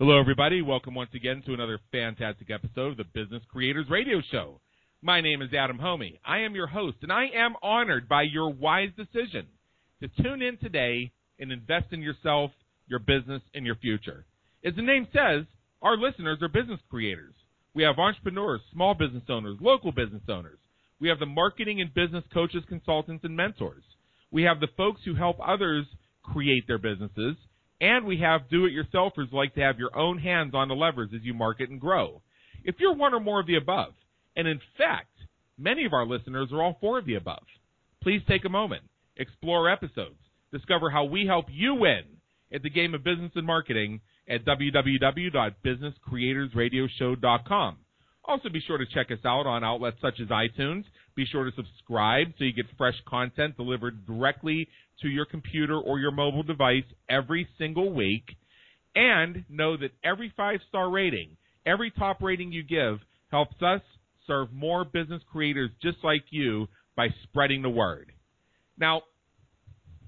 Hello, everybody. Welcome once again to another fantastic episode of the Business Creators Radio Show. My name is Adam Hommey. I am your host, and I am honored by your wise decision to tune in today and invest in yourself, your business, and your future. As the name says, our listeners are business creators. We have entrepreneurs, small business owners, local business owners. We have the marketing and business coaches, consultants, and mentors. We have the folks who help others create their businesses. And we have do it yourselfers who like to have your own hands on the levers as you market and grow. If you're one or more of the above, and in fact, many of our listeners are all four of the above, please take a moment, explore episodes, discover how we help you win at the game of business and marketing at www.businesscreatorsradioshow.com. Also, be sure to check us out on outlets such as iTunes. Be sure to subscribe so you get fresh content delivered directly to your computer or your mobile device every single week. And know that every five star rating, every top rating you give, helps us serve more business creators just like you by spreading the word. Now,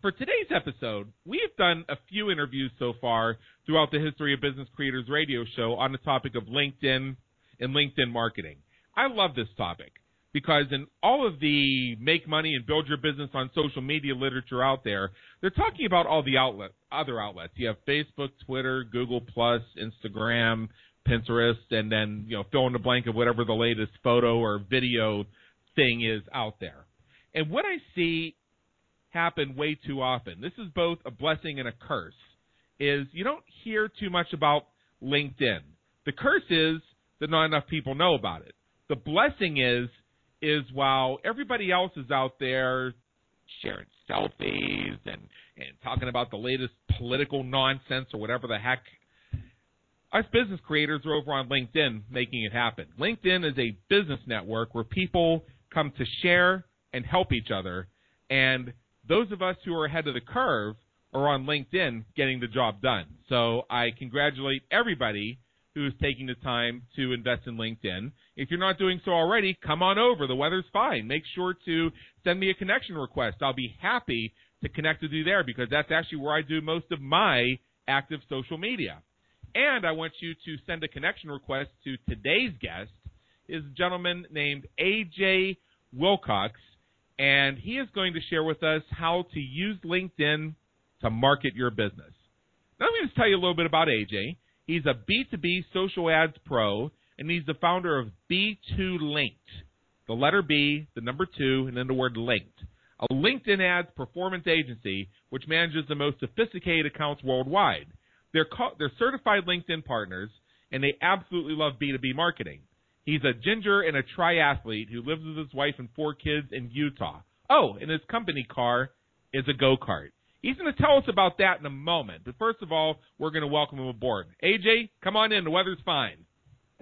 for today's episode, we have done a few interviews so far throughout the history of Business Creators Radio Show on the topic of LinkedIn and LinkedIn marketing. I love this topic because in all of the make money and build your business on social media literature out there, they're talking about all the outlet other outlets. You have Facebook, Twitter, Google Plus, Instagram, Pinterest, and then you know fill in the blank of whatever the latest photo or video thing is out there. And what I see happen way too often, this is both a blessing and a curse, is you don't hear too much about LinkedIn. The curse is that not enough people know about it. The blessing is is while everybody else is out there sharing selfies and and talking about the latest political nonsense or whatever the heck us business creators are over on LinkedIn making it happen. LinkedIn is a business network where people come to share and help each other and those of us who are ahead of the curve are on LinkedIn getting the job done. So I congratulate everybody who's taking the time to invest in LinkedIn. If you're not doing so already, come on over. The weather's fine. Make sure to send me a connection request. I'll be happy to connect with you there because that's actually where I do most of my active social media. And I want you to send a connection request to today's guest, is a gentleman named AJ Wilcox, and he is going to share with us how to use LinkedIn to market your business. Now, let me just tell you a little bit about AJ. He's a B2B social ads pro, and he's the founder of B2 Linked. The letter B, the number two, and then the word linked. A LinkedIn ads performance agency which manages the most sophisticated accounts worldwide. They're, they're certified LinkedIn partners, and they absolutely love B2B marketing. He's a ginger and a triathlete who lives with his wife and four kids in Utah. Oh, and his company car is a go kart. He's going to tell us about that in a moment. But first of all, we're going to welcome him aboard. AJ, come on in. The weather's fine.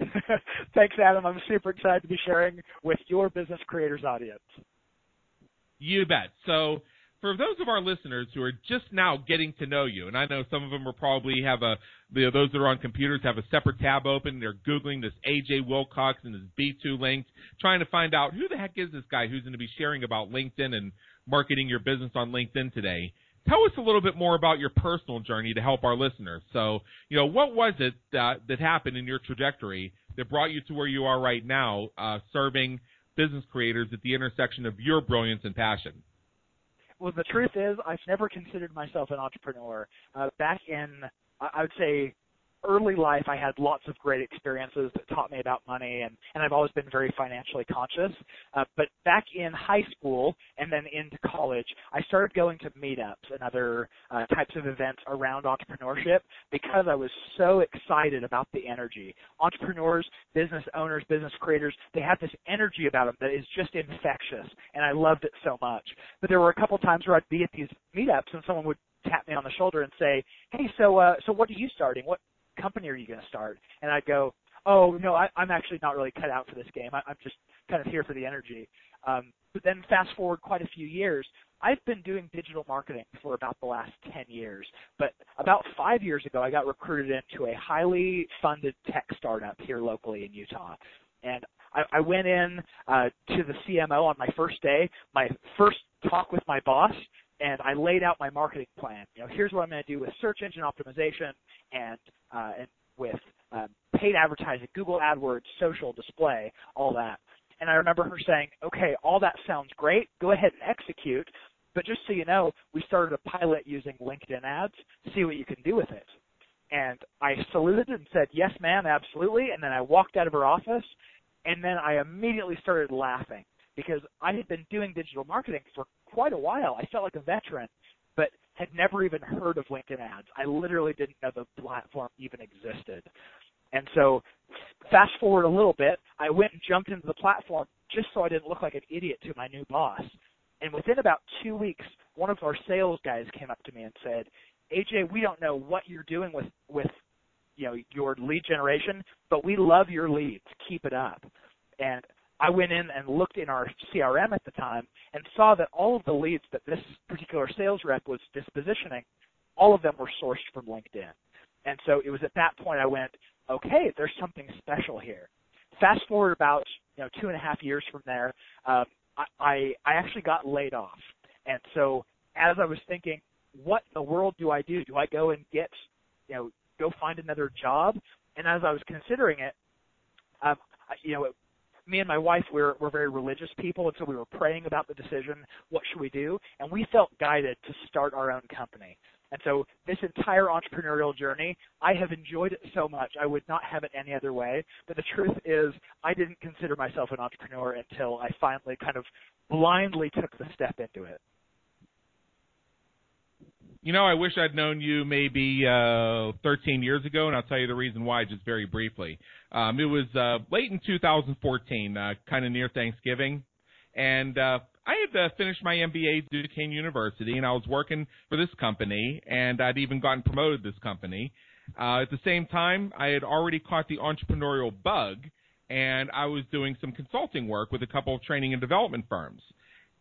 Thanks, Adam. I'm super excited to be sharing with your business creators audience. You bet. So, for those of our listeners who are just now getting to know you, and I know some of them are probably have a, you know, those that are on computers have a separate tab open. They're Googling this AJ Wilcox and his B2 links, trying to find out who the heck is this guy who's going to be sharing about LinkedIn and marketing your business on LinkedIn today tell us a little bit more about your personal journey to help our listeners. So, you know, what was it that that happened in your trajectory that brought you to where you are right now, uh, serving business creators at the intersection of your brilliance and passion? Well, the truth is, I've never considered myself an entrepreneur. Uh, back in, I would say, early life, I had lots of great experiences that taught me about money, and, and I've always been very financially conscious. Uh, but back in high school and then into college, I started going to meetups and other uh, types of events around entrepreneurship because I was so excited about the energy. Entrepreneurs, business owners, business creators, they have this energy about them that is just infectious, and I loved it so much. But there were a couple times where I'd be at these meetups and someone would tap me on the shoulder and say, "Hey, so uh, so what are you starting? What company are you going to start? And I'd go, oh no, I, I'm actually not really cut out for this game. I, I'm just kind of here for the energy. Um, but then fast forward quite a few years, I've been doing digital marketing for about the last 10 years. But about five years ago, I got recruited into a highly funded tech startup here locally in Utah. And I, I went in uh, to the CMO on my first day, my first talk with my boss, and I laid out my marketing plan. You know, here's what I'm going to do with search engine optimization and uh, and with um, paid advertising, Google AdWords, social display, all that. And I remember her saying, okay, all that sounds great. Go ahead and execute. But just so you know, we started a pilot using LinkedIn ads. See what you can do with it. And I saluted and said, yes, ma'am, absolutely. And then I walked out of her office and then I immediately started laughing because I had been doing digital marketing for quite a while. I felt like a veteran, but had never even heard of LinkedIn ads. I literally didn't know the platform even existed. And so, fast forward a little bit, I went and jumped into the platform just so I didn't look like an idiot to my new boss. And within about two weeks, one of our sales guys came up to me and said, AJ, we don't know what you're doing with, with you know, your lead generation, but we love your leads. Keep it up. And I went in and looked in our CRM at the time and saw that all of the leads that this particular sales rep was dispositioning, all of them were sourced from LinkedIn. And so it was at that point I went, okay, there's something special here. Fast forward about you know two and a half years from there, um, I I actually got laid off, and so as I was thinking, what in the world do I do? Do I go and get you know go find another job? And as I was considering it, um, you know, me and my wife we're we're very religious people, and so we were praying about the decision. What should we do? And we felt guided to start our own company. And so this entire entrepreneurial journey, I have enjoyed it so much. I would not have it any other way. But the truth is, I didn't consider myself an entrepreneur until I finally kind of blindly took the step into it. You know, I wish I'd known you maybe uh, 13 years ago, and I'll tell you the reason why just very briefly. Um, it was uh, late in 2014, uh, kind of near Thanksgiving, and uh, I had uh, finished my MBA at Duquesne University, and I was working for this company, and I'd even gotten promoted this company. Uh, at the same time, I had already caught the entrepreneurial bug, and I was doing some consulting work with a couple of training and development firms.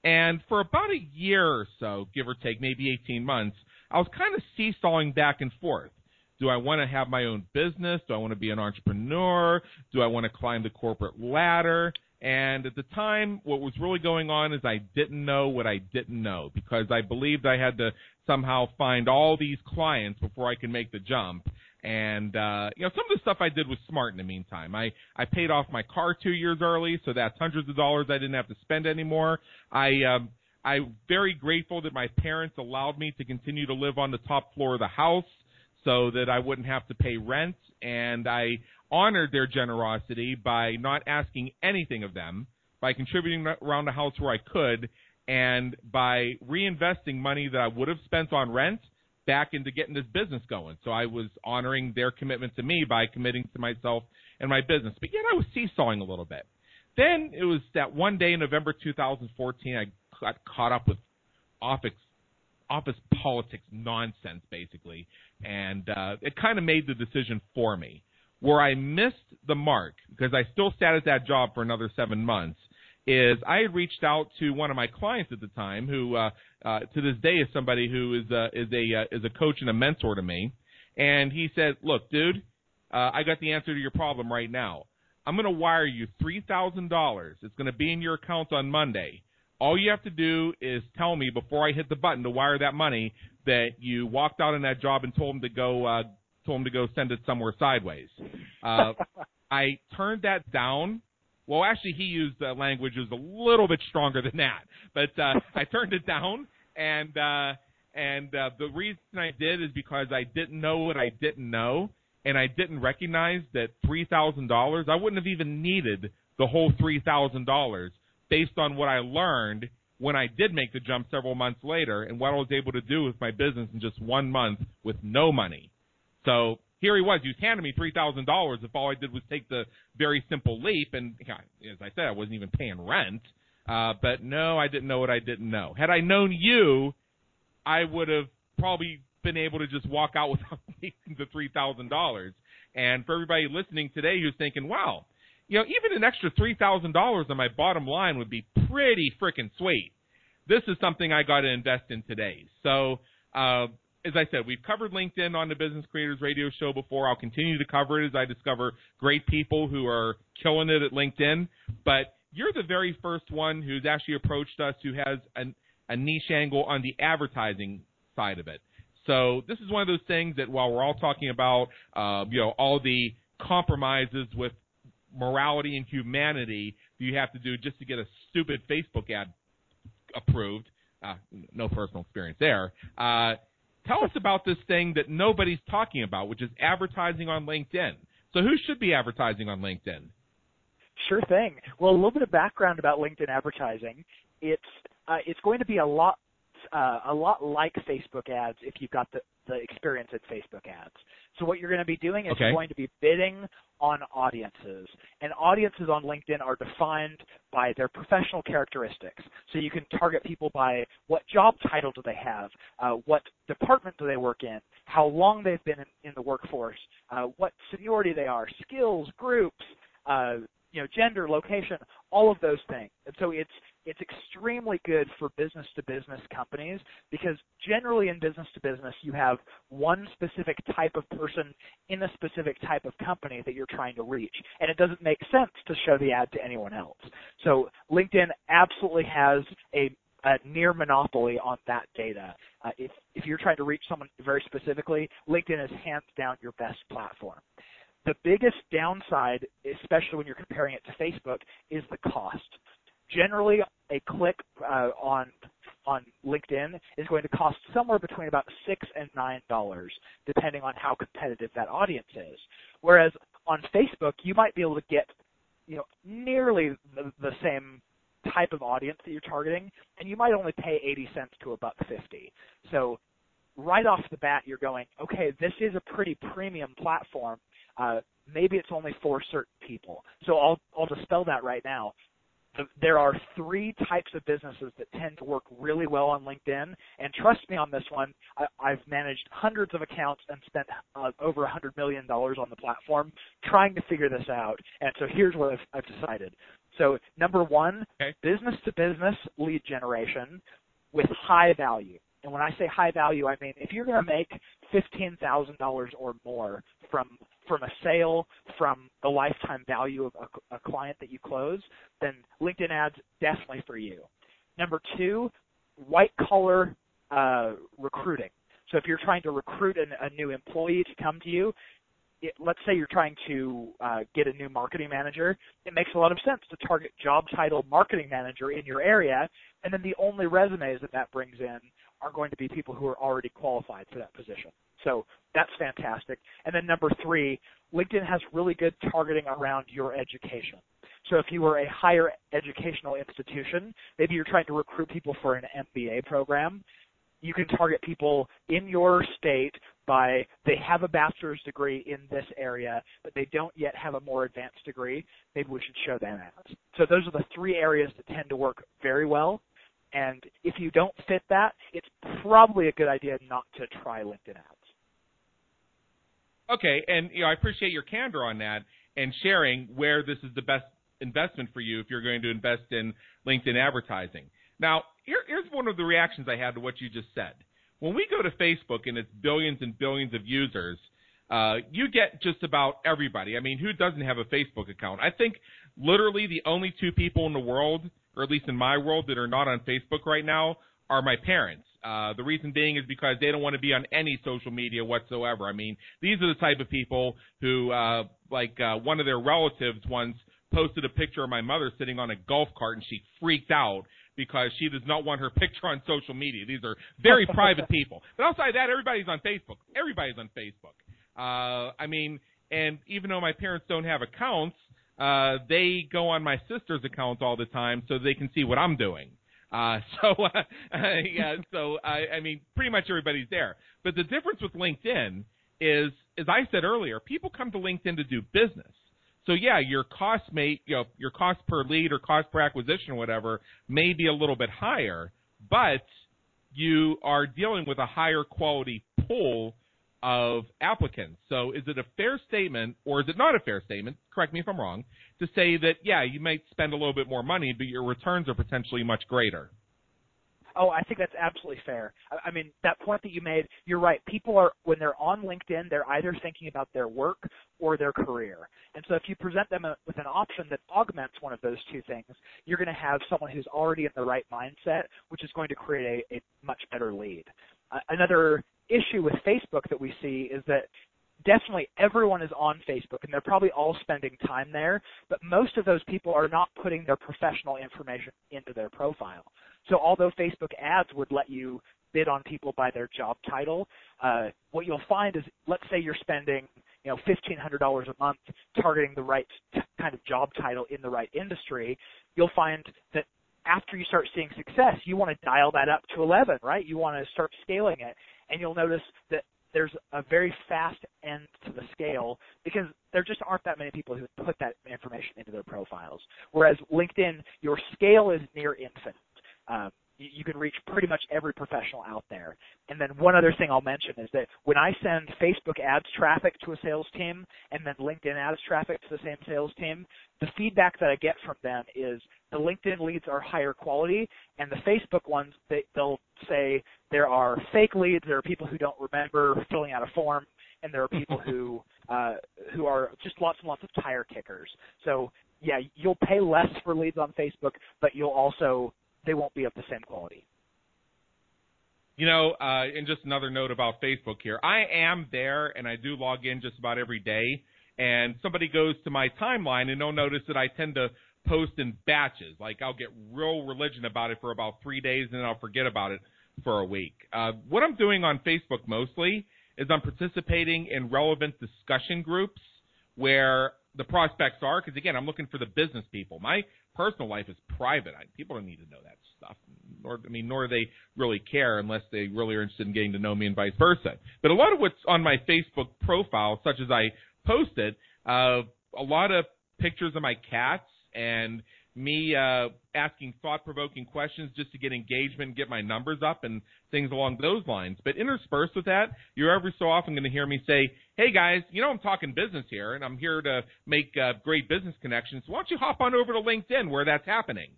And for about a year or so, give or take, maybe 18 months, I was kind of seesawing back and forth. Do I want to have my own business? Do I want to be an entrepreneur? Do I want to climb the corporate ladder? And at the time, what was really going on is I didn't know what I didn't know because I believed I had to somehow find all these clients before I could make the jump. And uh, you know, some of the stuff I did was smart in the meantime. I I paid off my car two years early, so that's hundreds of dollars I didn't have to spend anymore. I um, I'm very grateful that my parents allowed me to continue to live on the top floor of the house so that I wouldn't have to pay rent. And I honored their generosity by not asking anything of them, by contributing around the house where I could, and by reinvesting money that I would have spent on rent back into getting this business going. So I was honoring their commitment to me by committing to myself and my business. But yet I was seesawing a little bit. Then it was that one day in November 2014, I got caught up with office office politics nonsense basically, and uh, it kind of made the decision for me. Where I missed the mark because I still sat at that job for another seven months is I had reached out to one of my clients at the time, who uh, uh, to this day is somebody who is uh, is a uh, is a coach and a mentor to me, and he said, "Look, dude, uh, I got the answer to your problem right now. I'm going to wire you three thousand dollars. It's going to be in your account on Monday. All you have to do is tell me before I hit the button to wire that money that you walked out on that job and told him to go uh, told him to go send it somewhere sideways. Uh, I turned that down. Well, actually, he used uh, language is a little bit stronger than that, but uh, I turned it down, and uh, and uh, the reason I did is because I didn't know what I didn't know, and I didn't recognize that three thousand dollars. I wouldn't have even needed the whole three thousand dollars based on what I learned when I did make the jump several months later and what I was able to do with my business in just one month with no money. So here he was. He was handing me three thousand dollars if all I did was take the very simple leap. And as I said, I wasn't even paying rent. Uh, but no, I didn't know what I didn't know. Had I known you, I would have probably been able to just walk out without the three thousand dollars. And for everybody listening today who's thinking, "Wow, you know, even an extra three thousand dollars on my bottom line would be pretty freaking sweet." This is something I got to invest in today. So, uh, as I said, we've covered LinkedIn on the Business Creators Radio Show before. I'll continue to cover it as I discover great people who are killing it at LinkedIn. But you're the very first one who's actually approached us who has an, a niche angle on the advertising side of it. So this is one of those things that while we're all talking about, uh, you know, all the compromises with morality and humanity do you have to do just to get a stupid Facebook ad approved. Uh, no personal experience there. Uh, tell us about this thing that nobody's talking about, which is advertising on LinkedIn. So who should be advertising on LinkedIn? Sure thing. Well, a little bit of background about LinkedIn advertising. It's uh, it's going to be a lot uh, a lot like Facebook ads if you've got the, the experience at Facebook ads. So what you're going to be doing is okay. you're going to be bidding on audiences. And audiences on LinkedIn are defined by their professional characteristics. So you can target people by what job title do they have, uh, what department do they work in, how long they've been in, in the workforce, uh, what seniority they are, skills, groups, uh, you know, gender, location, all of those things. And so it's it's extremely good for business to business companies because generally in business to business you have one specific type of person in a specific type of company that you're trying to reach and it doesn't make sense to show the ad to anyone else. So LinkedIn absolutely has a a near monopoly on that data. Uh, if if you're trying to reach someone very specifically, LinkedIn is hands down your best platform. The biggest downside, especially when you're comparing it to Facebook, is the cost. Generally, a click uh, on on LinkedIn is going to cost somewhere between about six and nine dollars, depending on how competitive that audience is. Whereas on Facebook, you might be able to get, you know, nearly the, the same type of audience that you're targeting, and you might only pay 80 cents to a buck 50. So right off the bat, you're going, okay, this is a pretty premium platform. Uh, maybe it's only for certain people. So I'll I'll dispel that right now there are three types of businesses that tend to work really well on LinkedIn. And trust me on this one, I, I've managed hundreds of accounts and spent uh, over a $100 million on the platform trying to figure this out. And so here's what I've, I've decided. So number one, okay. business to business lead generation with high value. And when I say high value, I mean if you're going to make $15,000 or more from from a sale, from the lifetime value of a, a client that you close, then LinkedIn ads definitely for you. Number two, white collar uh, recruiting. So if you're trying to recruit an, a new employee to come to you, it, let's say you're trying to uh, get a new marketing manager, it makes a lot of sense to target job title marketing manager in your area, and then the only resumes that that brings in are going to be people who are already qualified for that position. So that's fantastic. And then number three, LinkedIn has really good targeting around your education. So if you were a higher educational institution, maybe you're trying to recruit people for an MBA program, you can target people in your state by they have a bachelor's degree in this area, but they don't yet have a more advanced degree. Maybe we should show them ads. So those are the three areas that tend to work very well. And if you don't fit that, it's probably a good idea not to try LinkedIn ads. Okay, and you know I appreciate your candor on that and sharing where this is the best investment for you if you're going to invest in LinkedIn advertising. Now, here, here's one of the reactions I had to what you just said. When we go to Facebook and it's billions and billions of users, uh, you get just about everybody. I mean, who doesn't have a Facebook account? I think literally the only two people in the world, or at least in my world, that are not on Facebook right now are my parents. Uh, the reason being is because they don't want to be on any social media whatsoever. I mean, these are the type of people who, uh, like uh, one of their relatives once posted a picture of my mother sitting on a golf cart and she freaked out because she does not want her picture on social media. These are very private people. But outside that, everybody's on Facebook. Everybody's on Facebook. Uh, I mean, and even though my parents don't have accounts, uh, they go on my sister's accounts all the time so they can see what I'm doing. Uh, so, uh, yeah, so I, I mean, pretty much everybody's there. But the difference with LinkedIn is, as I said earlier, people come to LinkedIn to do business. So yeah, your cost may, you know, your cost per lead or cost per acquisition or whatever may be a little bit higher, but you are dealing with a higher quality pool of applicants. So is it a fair statement or is it not a fair statement? Correct me if I'm wrong to say that, yeah, you might spend a little bit more money, but your returns are potentially much greater. Oh, I think that's absolutely fair. I mean, that point that you made, you're right. People are, when they're on LinkedIn, they're either thinking about their work or their career. And so if you present them with an option that augments one of those two things, you're going to have someone who's already in the right mindset, which is going to create a, a much better lead. Uh, another issue with Facebook that we see is that definitely everyone is on Facebook and they're probably all spending time there, but most of those people are not putting their professional information into their profile. So although Facebook ads would let you bid on people by their job title, uh, what you'll find is, let's say you're spending, you know, $1,500 a month targeting the right t- kind of job title in the right industry, you'll find that after you start seeing success, you want to dial that up to 11, right? You want to start scaling it. And you'll notice that there's a very fast end to the scale because there just aren't that many people who put that information into their profiles. Whereas LinkedIn, your scale is near infinite. Um, you can reach pretty much every professional out there. And then one other thing I'll mention is that when I send Facebook ads traffic to a sales team and then LinkedIn ads traffic to the same sales team, the feedback that I get from them is the LinkedIn leads are higher quality and the Facebook ones they, they'll say there are fake leads, there are people who don't remember filling out a form, and there are people who uh, who are just lots and lots of tire kickers. So yeah, you'll pay less for leads on Facebook, but you'll also they won't be of the same quality. You know, uh, and just another note about Facebook here. I am there, and I do log in just about every day. And somebody goes to my timeline, and they'll notice that I tend to post in batches. Like I'll get real religion about it for about three days, and then I'll forget about it for a week. Uh, what I'm doing on Facebook mostly is I'm participating in relevant discussion groups where the prospects are. Because again, I'm looking for the business people. My personal life is private. I, people don't need to know that stuff. Nor, I mean, nor do they really care unless they really are interested in getting to know me and vice versa. But a lot of what's on my Facebook profile, such as I posted, uh, a lot of pictures of my cats and me uh, asking thought-provoking questions just to get engagement and get my numbers up and things along those lines. But interspersed with that, you're every so often going to hear me say, "Hey guys, you know I'm talking business here, and I'm here to make uh, great business connections. So why don't you hop on over to LinkedIn where that's happening?"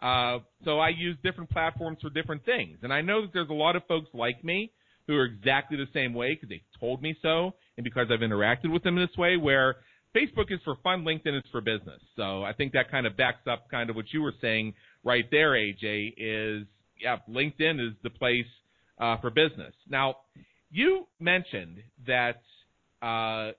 Uh, so I use different platforms for different things, and I know that there's a lot of folks like me who are exactly the same way because they've told me so, and because I've interacted with them this way, where Facebook is for fun, LinkedIn is for business. So I think that kind of backs up kind of what you were saying right there, AJ, is yeah, LinkedIn is the place uh, for business. Now, you mentioned that uh,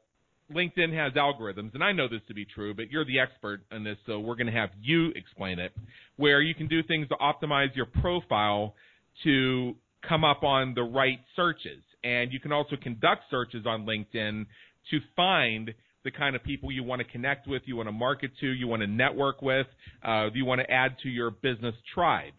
LinkedIn has algorithms, and I know this to be true, but you're the expert in this, so we're going to have you explain it, where you can do things to optimize your profile to come up on the right searches. And you can also conduct searches on LinkedIn to find the kind of people you want to connect with, you want to market to, you want to network with, uh, you want to add to your business tribe.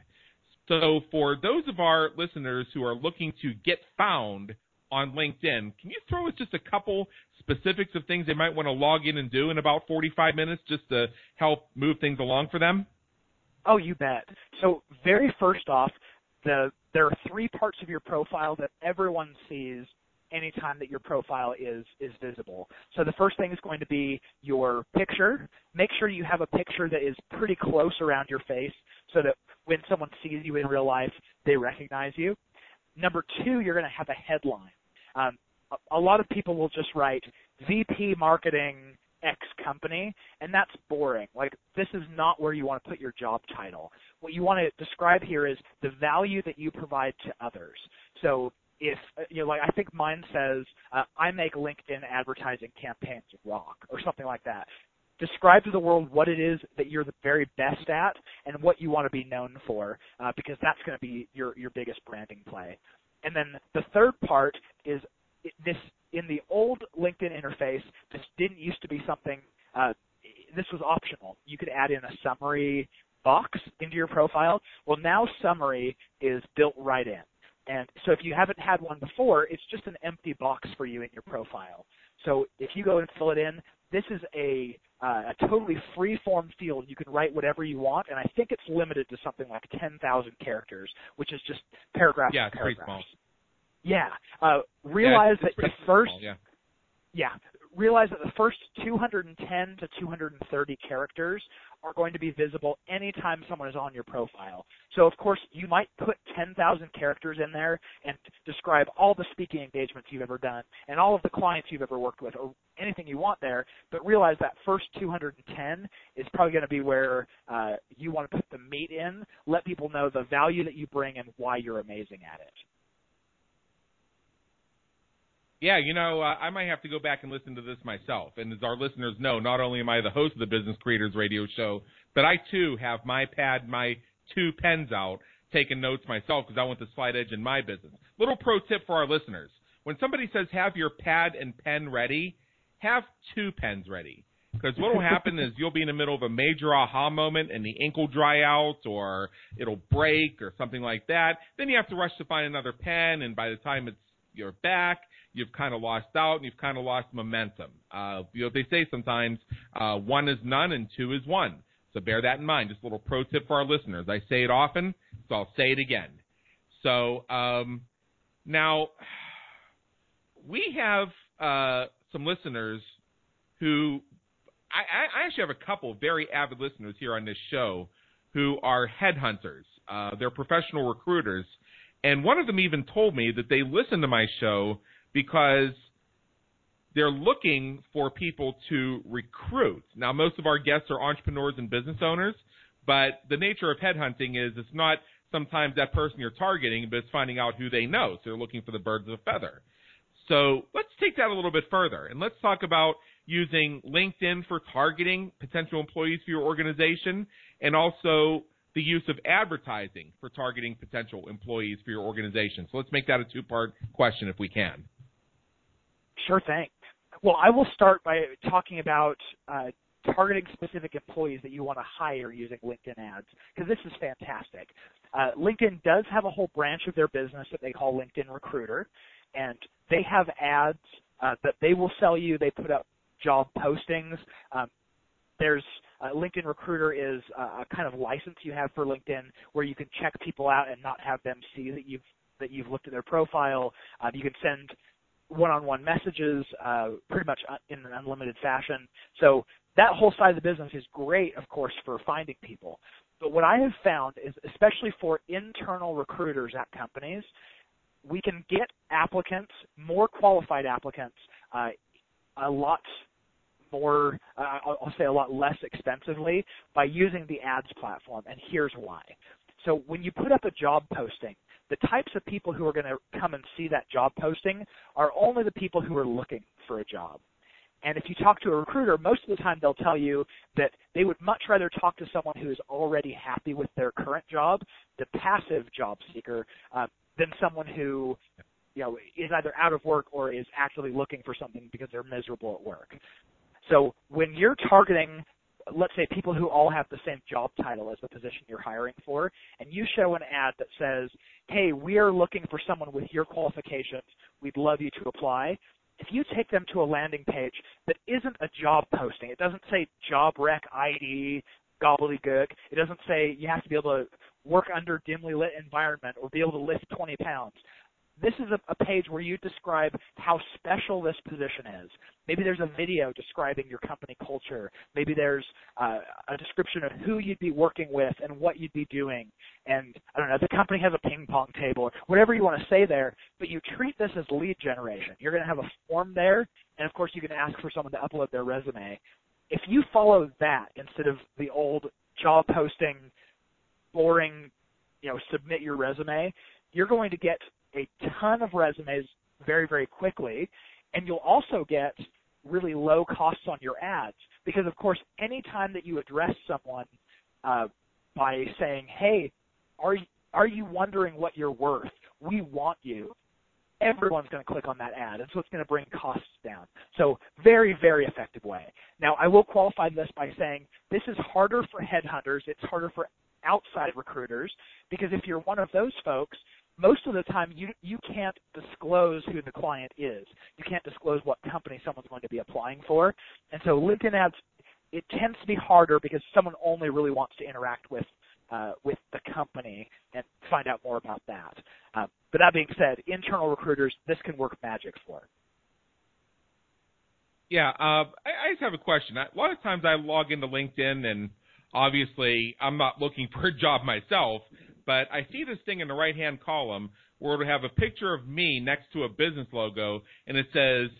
So, for those of our listeners who are looking to get found on LinkedIn, can you throw us just a couple specifics of things they might want to log in and do in about 45 minutes just to help move things along for them? Oh, you bet. So, very first off, the there are three parts of your profile that everyone sees anytime that your profile is is visible. So the first thing is going to be your picture. Make sure you have a picture that is pretty close around your face so that when someone sees you in real life, they recognize you. Number two, you're going to have a headline. Um, a, a lot of people will just write VP Marketing X company, and that's boring. Like, this is not where you want to put your job title. What you want to describe here is the value that you provide to others. So, if uh, you know, like I think mine says, uh, I make LinkedIn advertising campaigns rock or something like that. Describe to the world what it is that you're the very best at and what you want to be known for, uh, because that's going to be your your biggest branding play. And then the third part is this in the old LinkedIn interface. This didn't used to be something. Uh, this was optional. You could add in a summary box into your profile. Well, now summary is built right in. And so if you haven't had one before, it's just an empty box for you in your profile. So if you go and fill it in, this is a, uh, a totally free form field. You can write whatever you want, and I think it's limited to something like 10,000 characters, which is just paragraphs. Yeah, paragraphs. small. Yeah. Uh, realize yeah, that the small, first yeah. yeah, realize that the first 210 to 230 characters are going to be visible anytime someone is on your profile. So of course you might put 10,000 characters in there and describe all the speaking engagements you've ever done and all of the clients you've ever worked with or anything you want there, but realize that first 210 is probably going to be where uh, you want to put the meat in, let people know the value that you bring and why you're amazing at it. Yeah, you know, uh, I might have to go back and listen to this myself. And as our listeners know, not only am I the host of the Business Creators Radio Show, but I too have my pad, my two pens out, taking notes myself because I want the slight edge in my business. Little pro tip for our listeners: when somebody says have your pad and pen ready, have two pens ready. Because what will happen is you'll be in the middle of a major aha moment and the ink will dry out or it'll break or something like that. Then you have to rush to find another pen, and by the time it's you're back, you've kind of lost out and you've kind of lost momentum. Uh, you know, they say sometimes uh, one is none and two is one. So bear that in mind. Just a little pro tip for our listeners. I say it often, so I'll say it again. So um, now we have uh, some listeners who I, I, actually have a couple very avid listeners here on this show who are headhunters. Uh, they're professional recruiters, and one of them even told me that they listen to my show because they're looking for people to recruit. Now, most of our guests are entrepreneurs and business owners, but the nature of headhunting is it's not sometimes that person you're targeting, but it's finding out who they know. So they're looking for the birds of a feather. So let's take that a little bit further and let's talk about using LinkedIn for targeting potential employees for your organization and also the use of advertising for targeting potential employees for your organization. So let's make that a two part question if we can. Sure thing. Well, I will start by talking about uh, targeting specific employees that you want to hire using LinkedIn ads because this is fantastic. Uh, LinkedIn does have a whole branch of their business that they call LinkedIn Recruiter, and they have ads uh, that they will sell you. They put up job postings. Um, there's uh, LinkedIn Recruiter is a kind of license you have for LinkedIn where you can check people out and not have them see that you've that you've looked at their profile. Uh, you can send one-on-one messages uh, pretty much in an unlimited fashion. So that whole side of the business is great, of course, for finding people. But what I have found is, especially for internal recruiters at companies, we can get applicants, more qualified applicants, uh, a lot more, uh, I'll say a lot less expensively by using the ads platform. And here's why. So when you put up a job posting, the types of people who are going to come and see that job posting are only the people who are looking for a job. And if you talk to a recruiter, most of the time they'll tell you that they would much rather talk to someone who is already happy with their current job, the passive job seeker, uh, than someone who you know is either out of work or is actively looking for something because they're miserable at work. So when you're targeting let's say people who all have the same job title as the position you're hiring for, and you show an ad that says, hey, we are looking for someone with your qualifications. We'd love you to apply. If you take them to a landing page that isn't a job posting, it doesn't say job rec ID, gobbledygook. It doesn't say you have to be able to work under dimly lit environment or be able to lift 20 pounds this is a, a, page where you describe how special this position is. Maybe there's a video describing your company culture. Maybe there's uh, a description of who you'd be working with and what you'd be doing. And I don't know, the company has a ping pong table or whatever you want to say there, but you treat this as lead generation. You're going to have a form there, and of course you can ask for someone to upload their resume. If you follow that instead of the old job posting, boring, you know, submit your resume, you're going to get a ton of resumes very, very quickly, and you'll also get really low costs on your ads because, of course, anytime that you address someone uh, by saying, "Hey, are you, are you wondering what you're worth? We want you." Everyone's going to click on that ad, and so it's going to bring costs down. So, very, very effective way. Now, I will qualify this by saying this is harder for headhunters. It's harder for outside recruiters because if you're one of those folks, most of the time you you can't disclose who the client is. You can't disclose what company someone's going to be applying for. And so LinkedIn ads it tends to be harder because someone only really wants to interact with uh, with the company and find out more about that. Uh, but that being said, internal recruiters, this can work magic for. Yeah, uh, I, I just have a question. A lot of times I log into LinkedIn and obviously I'm not looking for a job myself, but I see this thing in the right hand column where it'll have a picture of me next to a business logo and it says,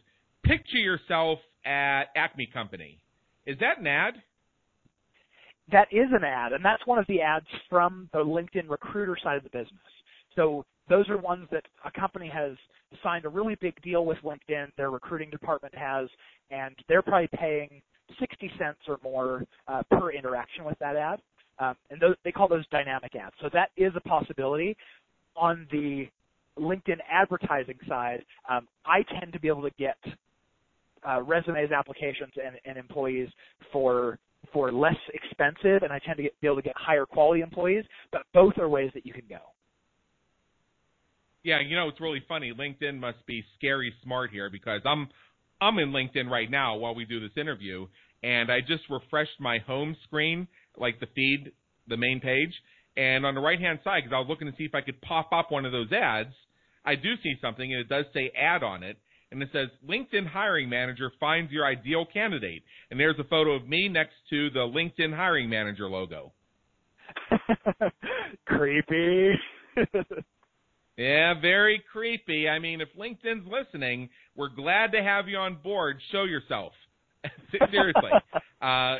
Picture yourself at Acme Company. Is that an ad? That is an ad, and that's one of the ads from the LinkedIn recruiter side of the business. So those are ones that a company has signed a really big deal with LinkedIn, their recruiting department has, and they're probably paying 60 cents or more uh, per interaction with that ad. Um, and those, they call those dynamic ads. So that is a possibility. On the LinkedIn advertising side, um, I tend to be able to get uh, resumes, applications, and, and, employees for for less expensive, and I tend to get, be able to get higher quality employees. But both are ways that you can go. Yeah, you know it's really funny. LinkedIn must be scary smart here because I'm I'm in LinkedIn right now while we do this interview, and I just refreshed my home screen, like the feed, the main page, and on the right hand side, because I was looking to see if I could pop up one of those ads, I do see something, and it does say ad on it, and it says LinkedIn hiring manager finds your ideal candidate, and there's a photo of me next to the LinkedIn hiring manager logo. Creepy. Yeah, very creepy. I mean, if LinkedIn's listening, we're glad to have you on board. Show yourself. Seriously. Uh,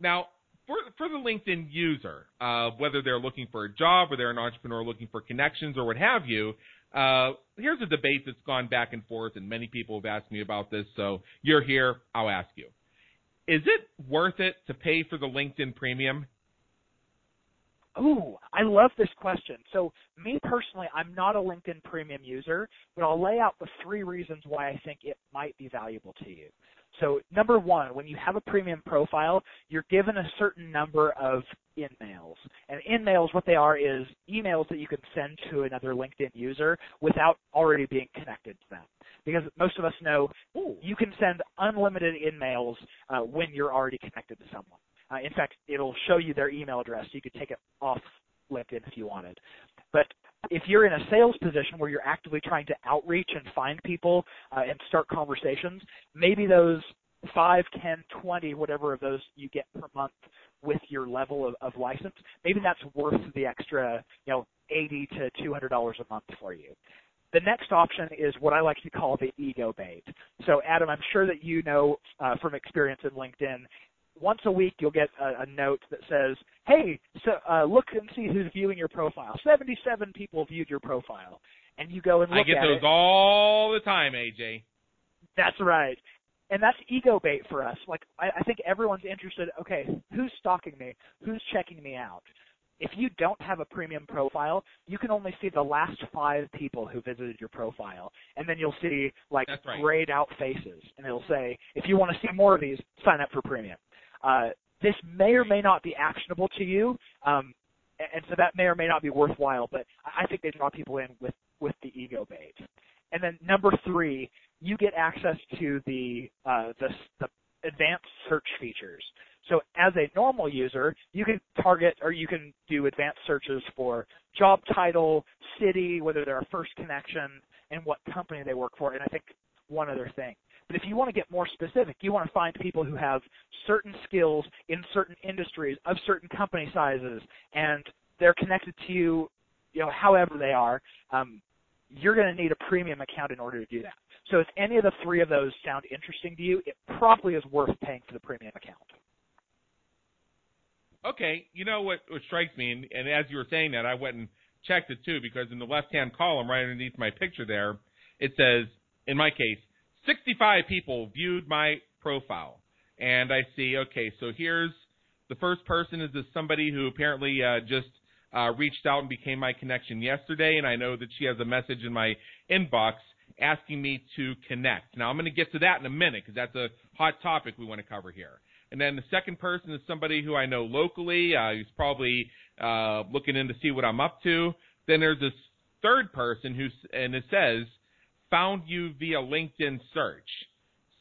now, for for the LinkedIn user, uh, whether they're looking for a job or they're an entrepreneur looking for connections or what have you, uh, here's a debate that's gone back and forth, and many people have asked me about this. So you're here, I'll ask you: Is it worth it to pay for the LinkedIn Premium? Ooh, I love this question. So, me personally, I'm not a LinkedIn Premium user, but I'll lay out the three reasons why I think it might be valuable to you. So, number one, when you have a premium profile, you're given a certain number of in-mails. And in-mails, what they are is emails that you can send to another LinkedIn user without already being connected to them. Because most of us know ooh, you can send unlimited in-mails uh, when you're already connected to someone. Uh, in fact, it'll show you their email address. So you could take it off LinkedIn if you wanted. But if you're in a sales position where you're actively trying to outreach and find people uh, and start conversations, maybe those five, ten, twenty, whatever of those you get per month with your level of, of license, maybe that's worth the extra, you know, eighty to two hundred dollars a month for you. The next option is what I like to call the ego bait. So, Adam, I'm sure that you know uh, from experience in LinkedIn, once a week you'll get a, a note that says, "Hey, so uh, look and see who's viewing your profile. 77 people viewed your profile." And you go and look I get those it. all the time, AJ. That's right. And that's ego bait for us. Like I, I think everyone's interested. Okay, who's stalking me? Who's checking me out? If you don't have a premium profile, you can only see the last five people who visited your profile, and then you'll see like right. grayed out faces, and it'll say, if you want to see more of these, sign up for premium. Uh, this may or may not be actionable to you, um, and so that may or may not be worthwhile. But I think they draw people in with with the ego bait. And then number three, you get access to the uh, the, the advanced search features. So as a normal user, you can target or you can do advanced searches for job title, city, whether they're a first connection, and what company they work for. And I think one other thing. But if you want to get more specific, you want to find people who have certain skills in certain industries of certain company sizes, and they're connected to you, you know, however they are. Um, you're going to need a premium account in order to do that. So if any of the three of those sound interesting to you, it probably is worth paying for the premium account. Okay, you know what, what strikes me, and, and as you were saying that, I went and checked it too because in the left-hand column, right underneath my picture there, it says, in my case, 65 people viewed my profile, and I see, okay, so here's the first person is this somebody who apparently uh, just uh, reached out and became my connection yesterday, and I know that she has a message in my inbox asking me to connect. Now I'm going to get to that in a minute because that's a hot topic we want to cover here. And then the second person is somebody who I know locally. Uh, he's probably uh, looking in to see what I'm up to. Then there's this third person who's and it says found you via LinkedIn search.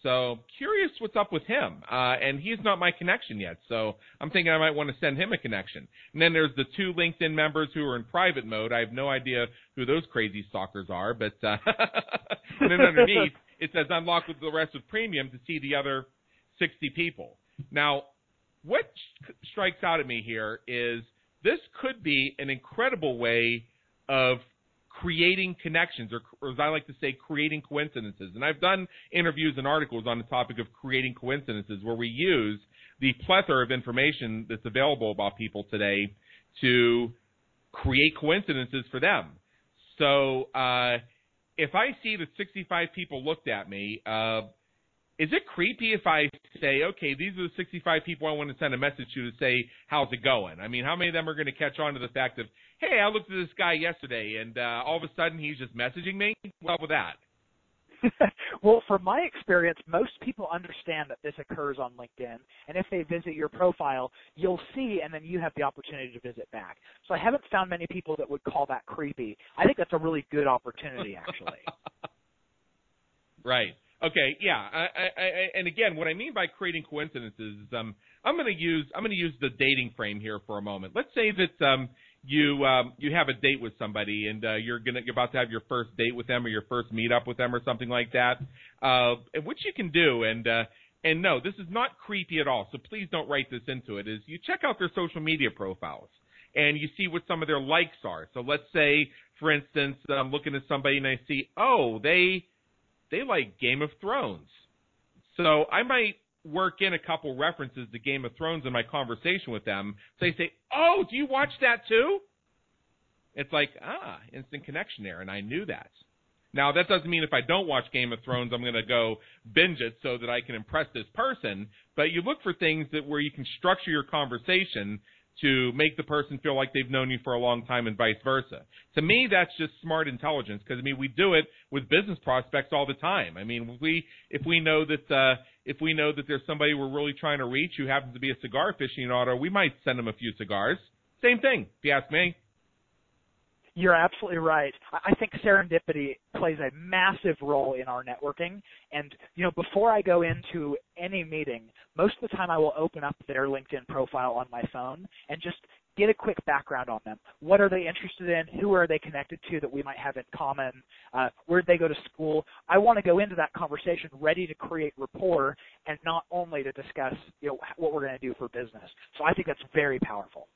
So curious what's up with him. Uh, and he's not my connection yet. So I'm thinking I might want to send him a connection. And then there's the two LinkedIn members who are in private mode. I have no idea who those crazy stalkers are, but uh, then underneath it says unlock with the rest of premium to see the other 60 people. Now, what strikes out at me here is this could be an incredible way of creating connections, or, or, as I like to say, creating coincidences. And I've done interviews and articles on the topic of creating coincidences where we use the plethora of information that's available about people today to create coincidences for them. So uh, if I see that 65 people looked at me, uh, is it creepy if I say, okay, these are the 65 people I want to send a message to to say, how's it going? I mean, how many of them are going to catch on to the fact of, hey, I looked at this guy yesterday and uh, all of a sudden he's just messaging me? Well, with that. well, from my experience, most people understand that this occurs on LinkedIn, and if they visit your profile, you'll see, and then you have the opportunity to visit back. So I haven't found many people that would call that creepy. I think that's a really good opportunity, actually. right. Okay. Yeah. I, I, I, and again, what I mean by creating coincidences is, um, I'm going to use I'm going to use the dating frame here for a moment. Let's say that um, you um, you have a date with somebody and uh, you're gonna you're about to have your first date with them or your first meet up with them or something like that. Uh, which you can do and uh, and no, this is not creepy at all. So please don't write this into it. Is you check out their social media profiles and you see what some of their likes are. So let's say, for instance, I'm looking at somebody and I see, oh, they they like Game of Thrones. So I might work in a couple references to Game of Thrones in my conversation with them. So they say, "Oh, do you watch that too?" It's like, ah, instant connection there, and I knew that. Now that doesn't mean if I don't watch Game of Thrones, I'm going to go binge it so that I can impress this person. But you look for things that where you can structure your conversation to make the person feel like they've known you for a long time and vice versa. To me, that's just smart intelligence because I mean we do it with business prospects all the time. I mean, we if we know that uh, if we know that there's somebody we're really trying to reach who happens to be a cigar aficionado, we might send them a few cigars. Same thing, if you ask me. You're absolutely right. I think serendipity plays a massive role in our networking. And, you know, before I go into any meeting, most of the time I will open up their LinkedIn profile on my phone and just get a quick background on them. What are they interested in? Who are they connected to that we might have in common? Uh, where did they go to school? I want to go into that conversation ready to create rapport and not only to discuss, you know, what we're going to do for business. So I think that's very powerful.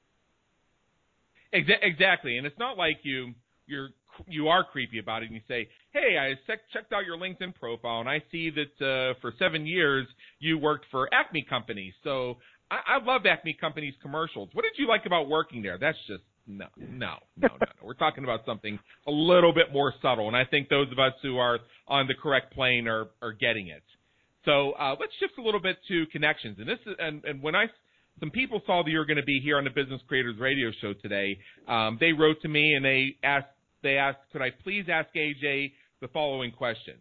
Exactly, and it's not like you you're you are creepy about it and you say, "Hey, I checked out your LinkedIn profile and I see that uh, for seven years you worked for Acme Company. So I, I love Acme Company's commercials. What did you like about working there?" That's just no, no, no, no, no. We're talking about something a little bit more subtle, and I think those of us who are on the correct plane are are getting it. So uh, let's shift a little bit to connections, and this is, and, and when I some people saw that you were going to be here on the Business Creators Radio Show today. Um, they wrote to me and they asked, they asked, could I please ask AJ the following questions?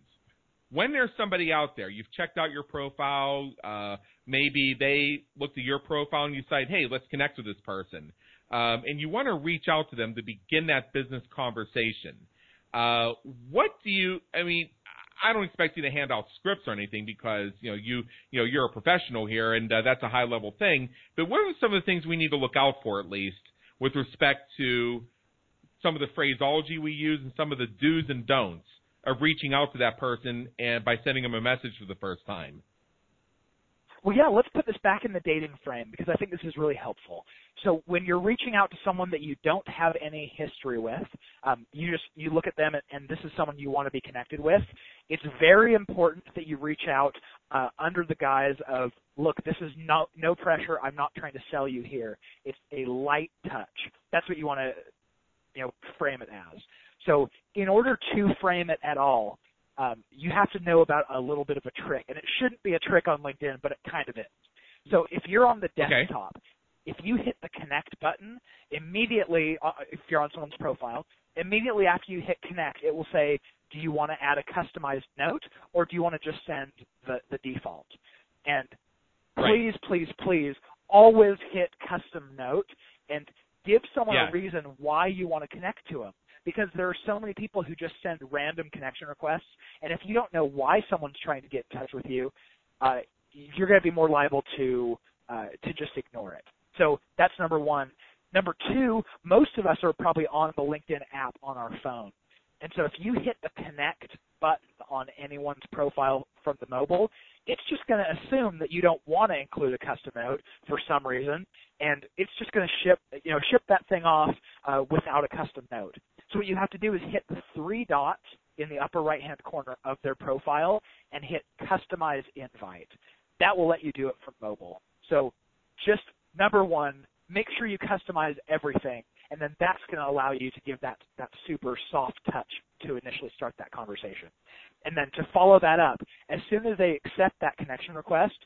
When there's somebody out there, you've checked out your profile, uh, maybe they looked at your profile and you decide, hey, let's connect with this person, um, and you want to reach out to them to begin that business conversation. Uh, what do you? I mean, I don't expect you to hand out scripts or anything because you know you you know you're a professional here and uh, that's a high level thing. But what are some of the things we need to look out for at least with respect to some of the phraseology we use and some of the do's and don'ts of reaching out to that person and by sending them a message for the first time? Well, yeah, let's put this back in the dating frame because I think this is really helpful. So when you're reaching out to someone that you don't have any history with, um, you just you look at them and, and, this is someone you want to be connected with. It's very important that you reach out uh, under the guise of, look, this is no no pressure. I'm not trying to sell you here. It's a light touch. That's what you want to you know frame it as. So in order to frame it at all, um, you have to know about a little bit of a trick, and it shouldn't be a trick on LinkedIn, but it kind of is. So if you're on the desktop, okay. if you hit the connect button, immediately, uh, if you're on someone's profile, immediately after you hit connect, it will say, do you want to add a customized note, or do you want to just send the, the default? And please, right. please, please, always hit custom note and give someone yeah. a reason why you want to connect to them because there are so many people who just send random connection requests, and if you don't know why someone's trying to get in touch with you, uh, you're going to be more liable to uh, to just ignore it. So that's number one. Number two, most of us are probably on the LinkedIn app on our phone. And so if you hit the connect button on anyone's profile from the mobile, it's just going to assume that you don't want to include a custom note for some reason, and it's just going to ship, you know, ship that thing off uh, without a custom note. So what you have to do is hit the three dots in the upper right hand corner of their profile and hit customize invite. That will let you do it from mobile. So just number one, make sure you customize everything and then that's going to allow you to give that that super soft touch to initially start that conversation. And then to follow that up, as soon as they accept that connection request,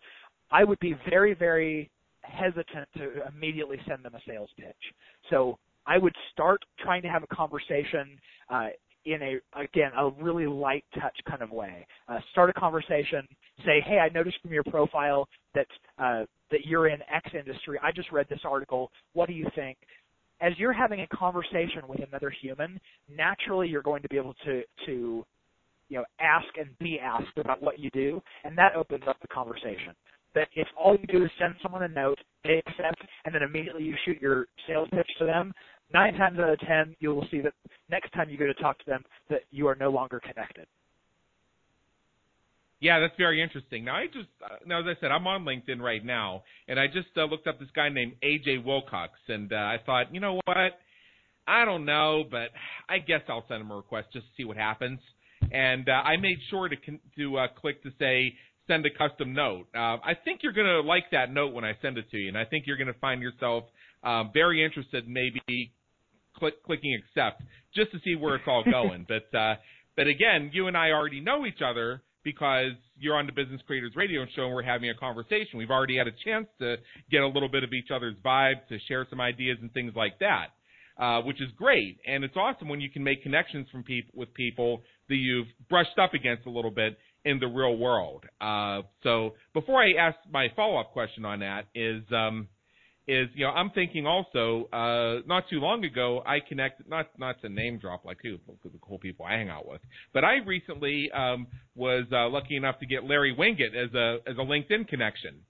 I would be very, very hesitant to immediately send them a sales pitch. So I would start trying to have a conversation uh, in a again a really light touch kind of way. Uh, start a conversation. Say, hey, I noticed from your profile that uh, that you're in X industry. I just read this article. What do you think? As you're having a conversation with another human, naturally you're going to be able to to you know ask and be asked about what you do, and that opens up the conversation that if all you do is send someone a note, they accept, and then immediately you shoot your sales pitch to them, nine times out of ten, you will see that next time you go to talk to them, that you are no longer connected. Yeah, that's very interesting. Now, I just uh, now as I said, I'm on LinkedIn right now, and I just uh, looked up this guy named AJ Wilcox, and uh, I thought, you know what? I don't know, but I guess I'll send him a request just to see what happens. And uh, I made sure to con- to uh, click to say send a custom note. Uh, I think you're going to like that note when I send it to you, and I think you're going to find yourself um, very interested, maybe click, clicking accept just to see where it's all going. but uh, but again, you and I already know each other because you're on the Business Creators Radio Show and we're having a conversation. We've already had a chance to get a little bit of each other's vibe, to share some ideas and things like that. Uh, which is great, and it's awesome when you can make connections from people with people that you've brushed up against a little bit in the real world. Uh, so before I ask my follow up question on that is um, is you know I'm thinking also uh, not too long ago I connected not not to name drop like who the cool people I hang out with, but I recently um, was uh, lucky enough to get Larry Winget as a as a LinkedIn connection.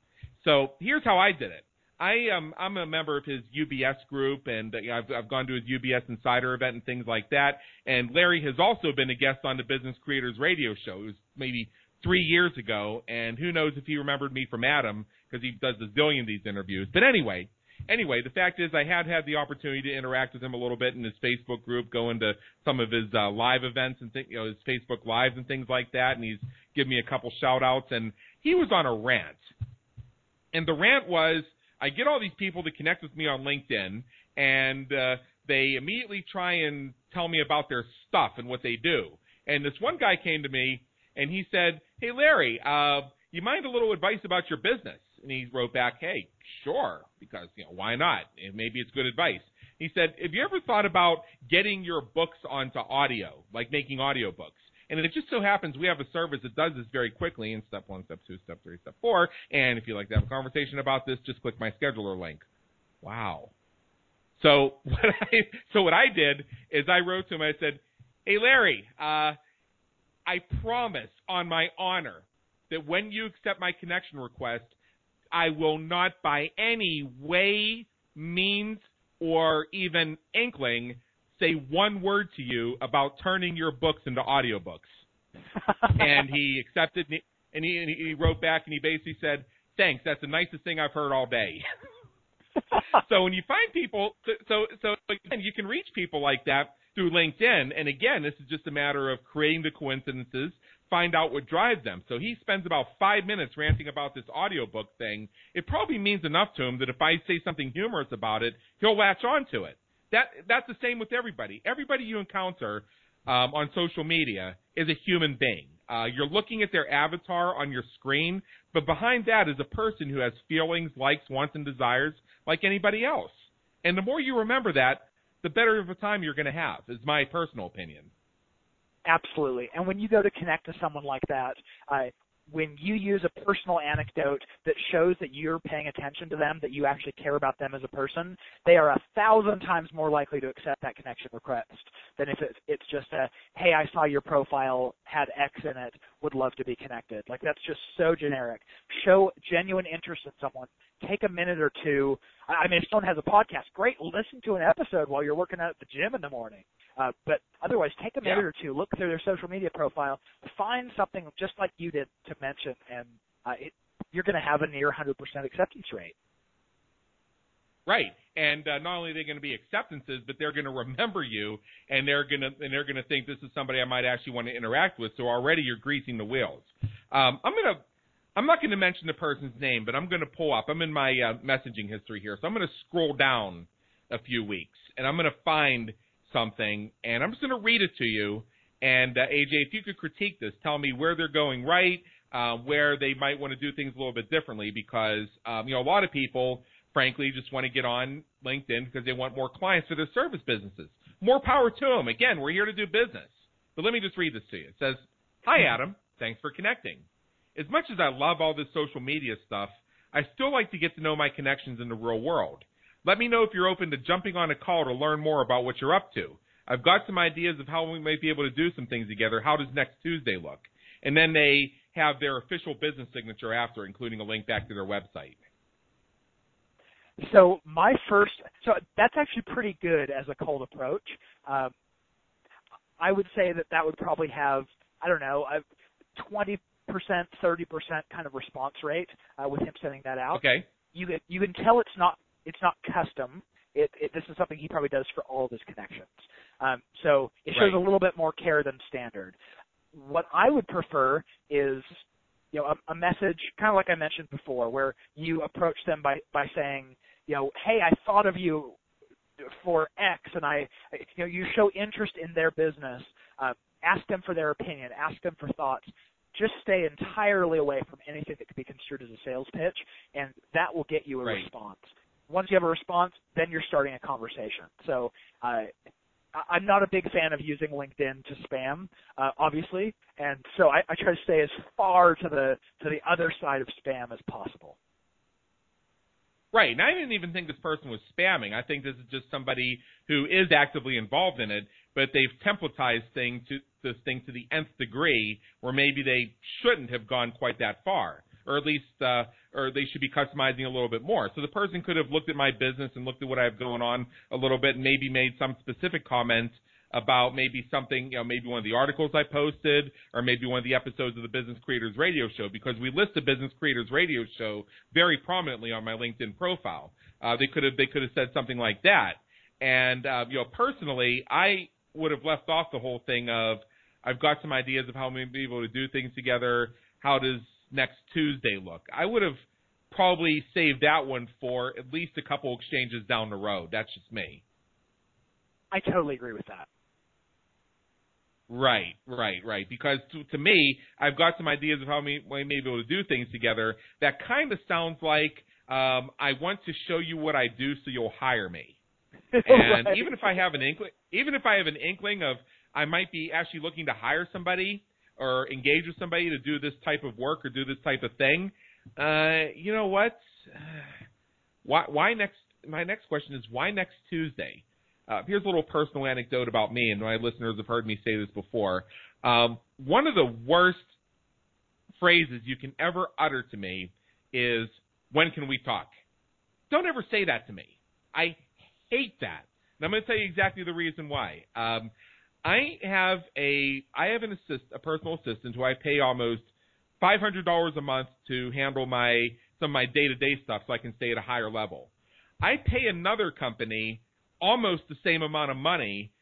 So here's how I did it. I um I'm a member of his UBS group, and uh, I've I've gone to his UBS Insider event and things like that. And Larry has also been a guest on the Business Creators Radio Show. It was maybe three years ago, and who knows if he remembered me from Adam because he does a zillion of these interviews. But anyway, anyway, the fact is I had had the opportunity to interact with him a little bit in his Facebook group, going to some of his uh, live events and th- you know his Facebook lives and things like that, and he's given me a couple shout outs, and he was on a rant, and the rant was I get all these people to connect with me on LinkedIn, and uh, they immediately try and tell me about their stuff and what they do. And this one guy came to me and he said, "Hey Larry, uh, you mind a little advice about your business?" And he wrote back, "Hey, sure, because you know why not? Maybe it's good advice." He said, "Have you ever thought about getting your books onto audio, like making audio books?" And it just so happens we have a service that does this very quickly in step one, step two, step three, step four. And if you'd like to have a conversation about this, just click my scheduler link. Wow. So what I so what I did is I wrote to him. I said, "Hey Larry, uh, I promise on my honor that when you accept my connection request, I will not by any way, means, or even inkling say one word to you about turning your books into audiobooks. and he accepted, and he, and he wrote back and he basically said, "Thanks, that's the nicest thing I've heard all day." so when you find people, so so again, you can reach people like that through LinkedIn. And again, this is just a matter of creating the coincidences, find out what drives them. So he spends about five minutes ranting about this audiobook thing. It probably means enough to him that if I say something humorous about it, he'll latch on to it that that's the same with everybody. Everybody you encounter um, on social media is a human being. Uh, you're looking at their avatar on your screen, but behind that is a person who has feelings, likes, wants, and desires like anybody else. And the more you remember that, the better of a time you're going to have. Is my personal opinion. Absolutely. And when you go to connect to someone like that, uh, when you use a personal anecdote that shows that you're paying attention to them, that you actually care about them as a person, they are a thousand times more likely to accept that connection request than if it's just a, hey, I saw your profile had X in it, would love to be connected. Like that's just so generic. Show genuine interest in someone. Take a minute or two. I mean, if someone has a podcast, great. Listen to an episode while you're working out at the gym in the morning. Uh, but otherwise, take a minute yeah. or two, look through their social media profile, find something just like you did to mention, and uh, it, you're going to have a near 100% acceptance rate. Right, and uh, not only are they going to be acceptances, but they're going to remember you, and they're going to and they're going to think this is somebody I might actually want to interact with. So already you're greasing the wheels. Um, I'm going to. I'm not going to mention the person's name, but I'm going to pull up. I'm in my uh, messaging history here, so I'm going to scroll down a few weeks, and I'm going to find something, and I'm just going to read it to you. And uh, AJ, if you could critique this, tell me where they're going right, uh, where they might want to do things a little bit differently, because um, you know a lot of people, frankly, just want to get on LinkedIn because they want more clients for their service businesses. More power to them. Again, we're here to do business. But let me just read this to you. It says, "Hi Adam, thanks for connecting. As much as I love all this social media stuff, I still like to get to know my connections in the real world. Let me know if you're open to jumping on a call to learn more about what you're up to. I've got some ideas of how we might be able to do some things together. How does next Tuesday look? And then they have their official business signature after, including a link back to their website. So my first, so that's actually pretty good as a cold approach. Um, I would say that that would probably have, I don't know, a 20%, 30% kind of response rate uh, with him sending that out. Okay. You can, you can tell it's not it's not custom. It, it, this is something he probably does for all of his connections. Um, so it shows right. a little bit more care than standard. What I would prefer is, you know, a, a message kind of like I mentioned before, where you approach them by by saying, you know, hey, I thought of you for X, and I, you know, you show interest in their business. Uh, ask them for their opinion. Ask them for thoughts just stay entirely away from anything that could be construed as a sales pitch, and that will get you a right. response once you have a response, then you're starting a conversation. So uh, I'm not a big fan of using LinkedIn to spam, uh, obviously, and so I, I try to stay as far to the to the other side of spam as possible. Right, and I didn't even think this person was spamming. I think this is just somebody who is actively involved in it, but they've templatized thing to this thing to the nth degree, where maybe they shouldn't have gone quite that far or at least uh, or they should be customizing a little bit more. So the person could have looked at my business and looked at what I have going on a little bit, and maybe made some specific comments about maybe something, you know, maybe one of the articles I posted, or maybe one of the episodes of the Business Creators Radio Show, because we list the Business Creators Radio Show very prominently on my LinkedIn profile. Uh, they could have they could have said something like that, and uh, you know, personally, I would have left off the whole thing of I've got some ideas of how we may be able to do things together. How does next Tuesday look? I would have probably saved that one for at least a couple exchanges down the road. That's just me. I totally agree with that. Right, right, right. Because to, to me, I've got some ideas of how we, we may be able to do things together. That kind of sounds like um, I want to show you what I do, so you'll hire me. And right. even if I have an inkling, even if I have an inkling of I might be actually looking to hire somebody, or engage with somebody to do this type of work or do this type of thing, uh, you know what? Why, why next? My next question is why next Tuesday? Uh, here's a little personal anecdote about me, and my listeners have heard me say this before. Um, one of the worst phrases you can ever utter to me is, "When can we talk?" Don't ever say that to me. I hate that. And I'm going to tell you exactly the reason why. Um, I have a I have an assist a personal assistant who I pay almost five hundred dollars a month to handle my some of my day to day stuff so I can stay at a higher level. I pay another company almost the same amount of money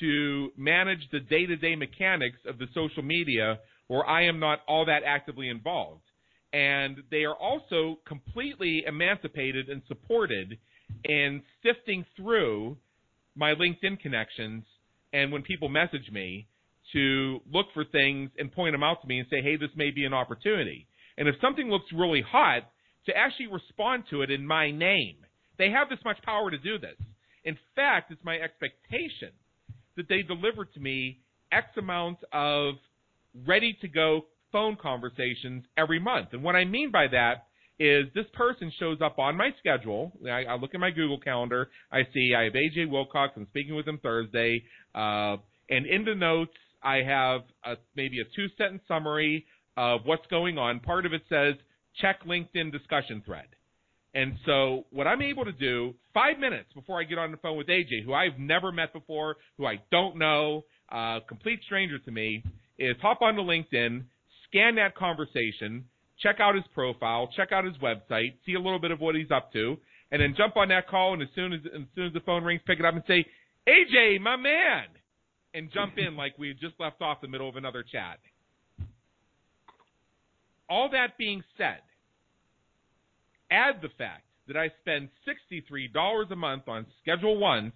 to manage the day to day mechanics of the social media where I am not all that actively involved. And they are also completely emancipated and supported in sifting through my LinkedIn connections and when people message me to look for things and point them out to me and say, hey, this may be an opportunity. And if something looks really hot, to actually respond to it in my name. They have this much power to do this. In fact, it's my expectation that they deliver to me X amount of ready to go phone conversations every month. And what I mean by that is this person shows up on my schedule. I, I look at my Google Calendar. I see I have AJ Wilcox. I'm speaking with him Thursday. Uh, and in the notes, I have a, maybe a two sentence summary of what's going on. Part of it says check LinkedIn discussion thread. And so what I'm able to do five minutes before I get on the phone with AJ, who I've never met before, who I don't know, uh, complete stranger to me, is hop onto LinkedIn, scan that conversation, check out his profile, check out his website, see a little bit of what he's up to, and then jump on that call. And as soon as as soon as the phone rings, pick it up and say, "AJ, my man," and jump in like we just left off the middle of another chat. All that being said, add the fact that I spend $63 a month on Schedule Once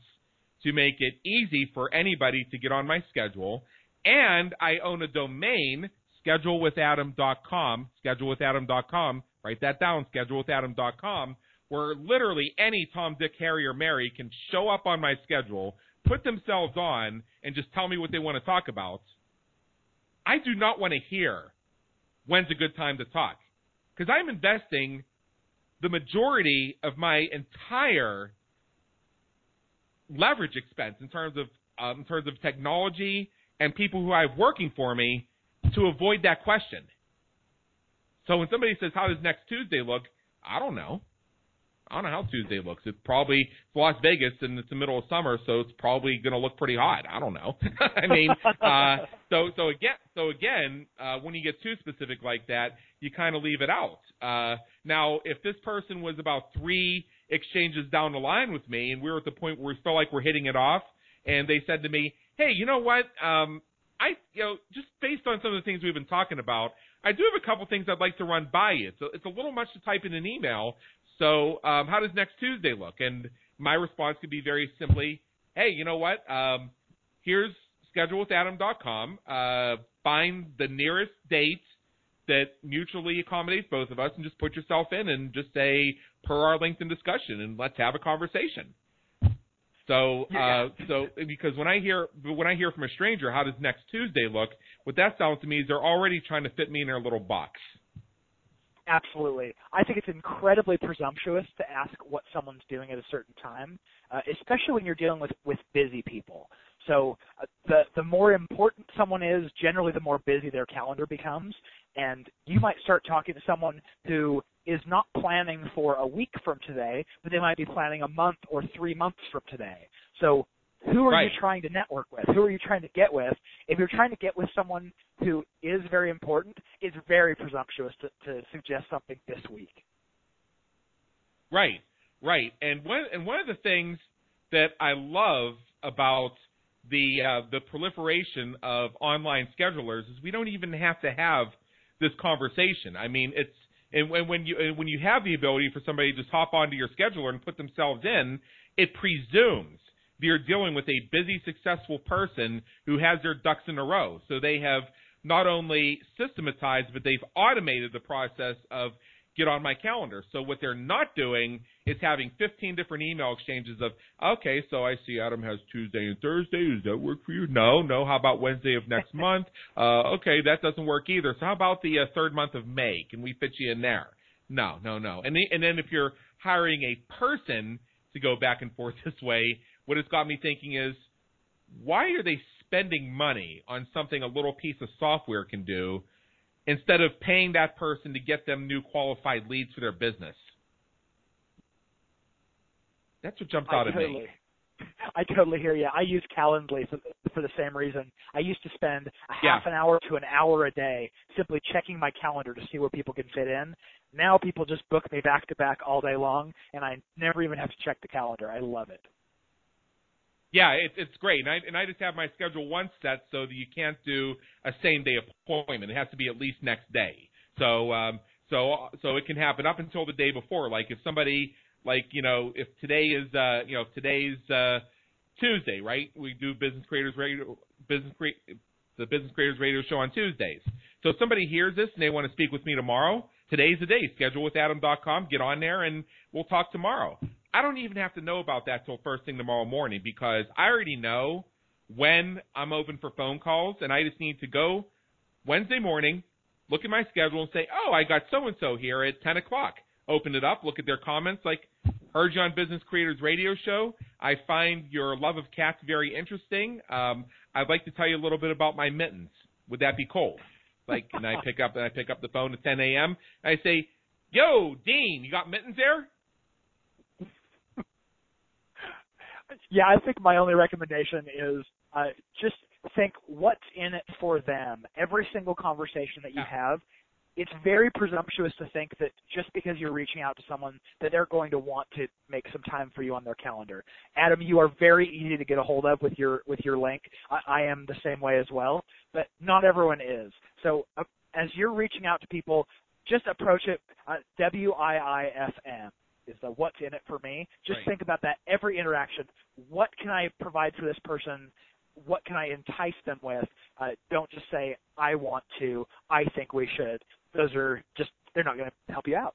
to make it easy for anybody to get on my schedule. And I own a domain, schedulewithadam.com, schedulewithadam.com. Write that down, schedulewithadam.com, where literally any Tom, Dick, Harry, or Mary can show up on my schedule, put themselves on, and just tell me what they want to talk about. I do not want to hear when's a good time to talk because I'm investing the majority of my entire leverage expense in terms of um, in terms of technology and people who I have working for me to avoid that question. So when somebody says, "How does next Tuesday look?" I don't know. I don't know how Tuesday looks. It's probably it's Las Vegas and it's the middle of summer, so it's probably going to look pretty hot. I don't know. I mean, uh, so so again, so again, uh, when you get too specific like that, you kind of leave it out. Uh, now, if this person was about three exchanges down the line with me, and we were at the point where we felt like we're hitting it off, and they said to me, "Hey, you know what? Um, I, you know, just based on some of the things we've been talking about, I do have a couple things I'd like to run by you. So it's a little much to type in an email. So um, how does next Tuesday look? And my response could be very simply, hey, you know what? Um, here's schedulewithadam.com. Uh, find the nearest date that mutually accommodates both of us and just put yourself in and just say per our LinkedIn discussion and let's have a conversation. So, uh, so because when I hear when I hear from a stranger, how does next Tuesday look? What that sounds to me is they're already trying to fit me in their little box. Absolutely. I think it's incredibly presumptuous to ask what someone's doing at a certain time, uh, especially when you're dealing with, with busy people. So uh, the the more important someone is, generally the more busy their calendar becomes, and you might start talking to someone who is not planning for a week from today, but they might be planning a month or three months from today. So who are right. you trying to network with? Who are you trying to get with? If you're trying to get with someone who is very important, it's very presumptuous to, to suggest something this week. Right, right. And one and one of the things that I love about the uh, the proliferation of online schedulers is we don't even have to have this conversation. I mean, it's and when, when you and when you have the ability for somebody to just hop onto your scheduler and put themselves in, it presumes that you're dealing with a busy, successful person who has their ducks in a row. So they have not only systematized, but they've automated the process of get on my calendar. So what they're not doing is having 15 different email exchanges of, okay, so I see Adam has Tuesday and Thursday. Does that work for you? No, no. How about Wednesday of next month? Uh, okay, that doesn't work either. So how about the uh, third month of May? Can we fit you in there? No, no, no. And the, and then if you're hiring a person to go back and forth this way, what it's got me thinking is, why are they spending money on something a little piece of software can do instead of paying that person to get them new qualified leads for their business? That's what jumps out I at me. I totally hear you. I use Calendly for, for the same reason. I used to spend a half Yeah. an hour to an hour a day simply checking my calendar to see where people can fit in. Now people just book me back to back all day long, and I never even have to check the calendar. I love it. Yeah, it, it's great, and I, and I just have my schedule once set so that you can't do a same day appointment. It has to be at least next day. So um, so so it can happen up until the day before. Like if somebody like you know if today is uh, you know today's uh, Tuesday, right? We do business creators radio business create the business creators radio show on Tuesdays. So if somebody hears this and they want to speak with me tomorrow, today's the day. Schedulewithadam.com. Get on there and we'll talk tomorrow. I don't even have to know about that till first thing tomorrow morning because I already know when I'm open for phone calls, and I just need to go Wednesday morning, look at my schedule, and say, "Oh, I got so and so here at 10 o'clock." Open it up, look at their comments, like, "Heard you on Business Creators Radio Show. I find your love of cats very interesting. Um, I'd like to tell you a little bit about my mittens. Would that be cool?" Like, and I pick up and I pick up the phone at 10 a.m. And I say, "Yo, Dean, you got mittens there?" Yeah, I think my only recommendation is uh, just think what's in it for them. Every single conversation that you have, it's very presumptuous to think that just because you're reaching out to someone that they're going to want to make some time for you on their calendar. Adam, you are very easy to get a hold of with your with your link. I, I am the same way as well, but not everyone is. So uh, as you're reaching out to people, just approach it uh, W I I F M is the what's in it for me. Just Right. think about that every interaction. What can I provide for this person? What can I entice them with? Uh, don't just say I want to. I think we should. Those are just they're not going to help you out.